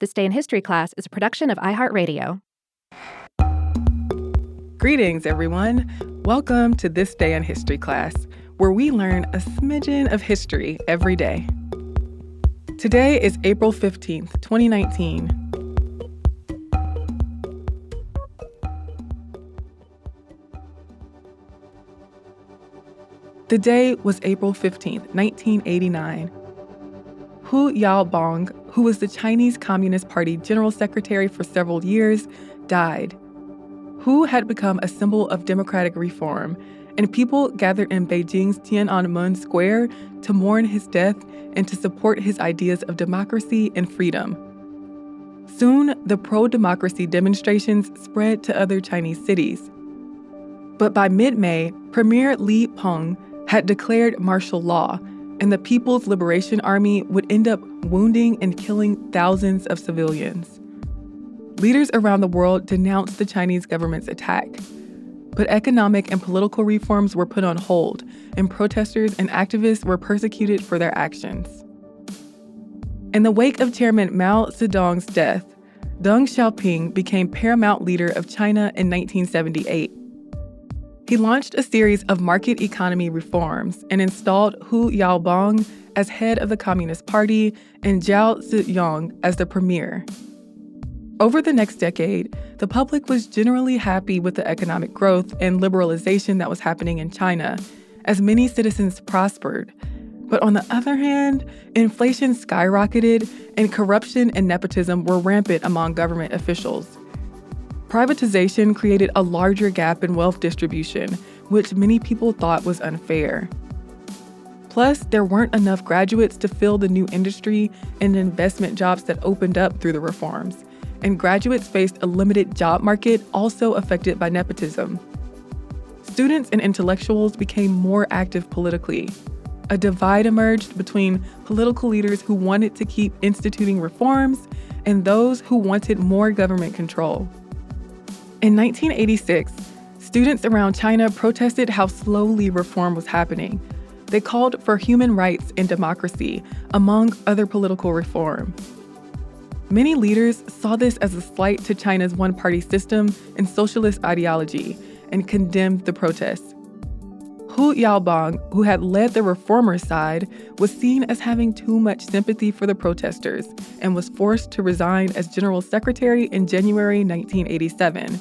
This Day in History class is a production of iHeartRadio. Greetings, everyone. Welcome to This Day in History class, where we learn a smidgen of history every day. Today is April 15th, 2019. The day was April 15th, 1989. Hu Yaobang, who was the Chinese Communist Party General Secretary for several years, died. Hu had become a symbol of democratic reform, and people gathered in Beijing's Tiananmen Square to mourn his death and to support his ideas of democracy and freedom. Soon, the pro democracy demonstrations spread to other Chinese cities. But by mid May, Premier Li Peng had declared martial law and the People's Liberation Army would end up wounding and killing thousands of civilians. Leaders around the world denounced the Chinese government's attack. But economic and political reforms were put on hold, and protesters and activists were persecuted for their actions. In the wake of Chairman Mao Zedong's death, Deng Xiaoping became paramount leader of China in 1978. He launched a series of market economy reforms and installed Hu Yaobang as head of the Communist Party and Zhao Ziyang as the premier. Over the next decade, the public was generally happy with the economic growth and liberalization that was happening in China, as many citizens prospered. But on the other hand, inflation skyrocketed and corruption and nepotism were rampant among government officials. Privatization created a larger gap in wealth distribution, which many people thought was unfair. Plus, there weren't enough graduates to fill the new industry and investment jobs that opened up through the reforms, and graduates faced a limited job market also affected by nepotism. Students and intellectuals became more active politically. A divide emerged between political leaders who wanted to keep instituting reforms and those who wanted more government control. In 1986, students around China protested how slowly reform was happening. They called for human rights and democracy, among other political reform. Many leaders saw this as a slight to China's one party system and socialist ideology and condemned the protests. Hu Yaobang, who had led the reformer side, was seen as having too much sympathy for the protesters and was forced to resign as general secretary in January 1987.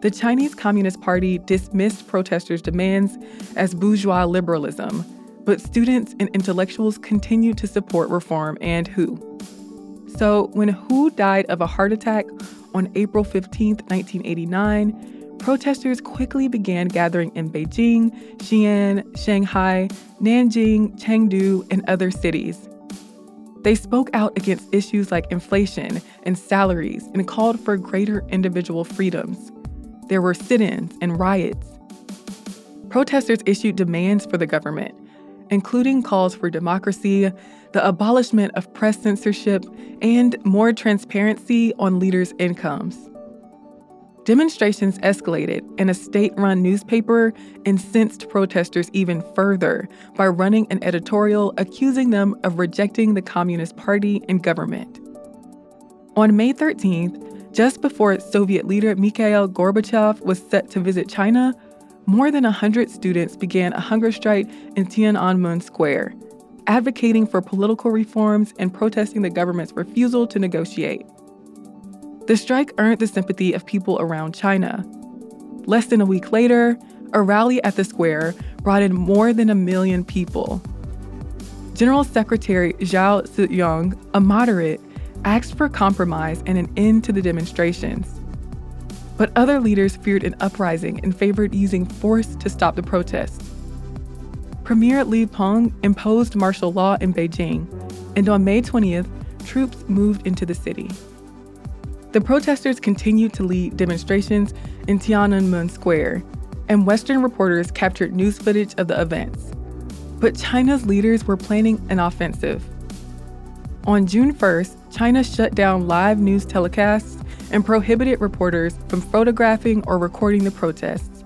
The Chinese Communist Party dismissed protesters' demands as bourgeois liberalism, but students and intellectuals continued to support reform and Hu. So, when Hu died of a heart attack on April 15, 1989, protesters quickly began gathering in Beijing, Xi'an, Shanghai, Nanjing, Chengdu, and other cities. They spoke out against issues like inflation and salaries and called for greater individual freedoms. There were sit ins and riots. Protesters issued demands for the government, including calls for democracy, the abolishment of press censorship, and more transparency on leaders' incomes. Demonstrations escalated, and a state run newspaper incensed protesters even further by running an editorial accusing them of rejecting the Communist Party and government. On May 13th, just before Soviet leader Mikhail Gorbachev was set to visit China, more than 100 students began a hunger strike in Tiananmen Square, advocating for political reforms and protesting the government's refusal to negotiate. The strike earned the sympathy of people around China. Less than a week later, a rally at the square brought in more than a million people. General Secretary Zhao Ziyang, a moderate, asked for compromise and an end to the demonstrations. But other leaders feared an uprising and favored using force to stop the protests. Premier Li Peng imposed martial law in Beijing, and on May 20th, troops moved into the city. The protesters continued to lead demonstrations in Tiananmen Square, and Western reporters captured news footage of the events. But China's leaders were planning an offensive. On June 1st, China shut down live news telecasts and prohibited reporters from photographing or recording the protests.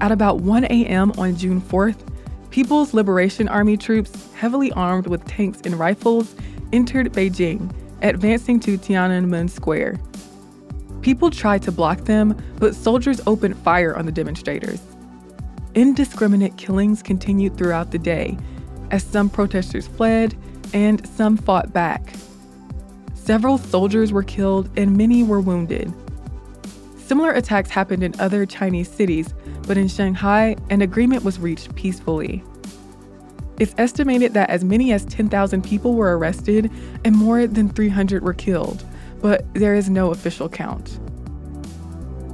At about 1 a.m. on June 4th, People's Liberation Army troops, heavily armed with tanks and rifles, entered Beijing advancing to Tiananmen Square. People tried to block them, but soldiers opened fire on the demonstrators. Indiscriminate killings continued throughout the day, as some protesters fled and some fought back. Several soldiers were killed and many were wounded. Similar attacks happened in other Chinese cities, but in Shanghai, an agreement was reached peacefully. It's estimated that as many as 10,000 people were arrested and more than 300 were killed, but there is no official count.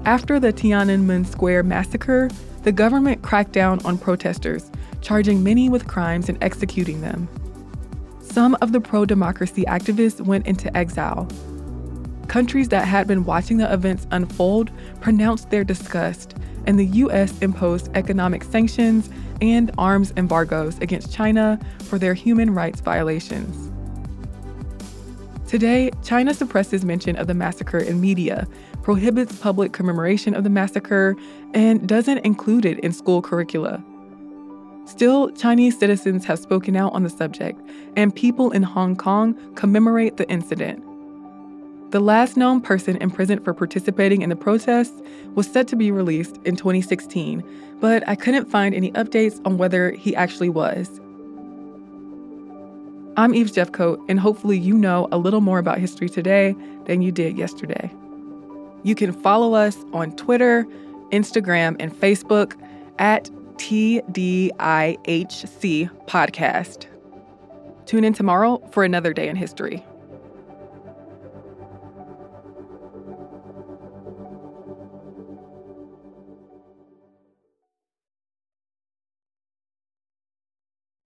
After the Tiananmen Square massacre, the government cracked down on protesters, charging many with crimes and executing them some of the pro democracy activists went into exile. Countries that had been watching the events unfold pronounced their disgust, and the U.S. imposed economic sanctions and arms embargoes against China for their human rights violations. Today, China suppresses mention of the massacre in media, prohibits public commemoration of the massacre, and doesn't include it in school curricula. Still, Chinese citizens have spoken out on the subject, and people in Hong Kong commemorate the incident. The last known person imprisoned for participating in the protests was set to be released in 2016, but I couldn't find any updates on whether he actually was. I'm Eves Jeffcoat, and hopefully, you know a little more about history today than you did yesterday. You can follow us on Twitter, Instagram, and Facebook at TDIHC podcast. Tune in tomorrow for another day in history.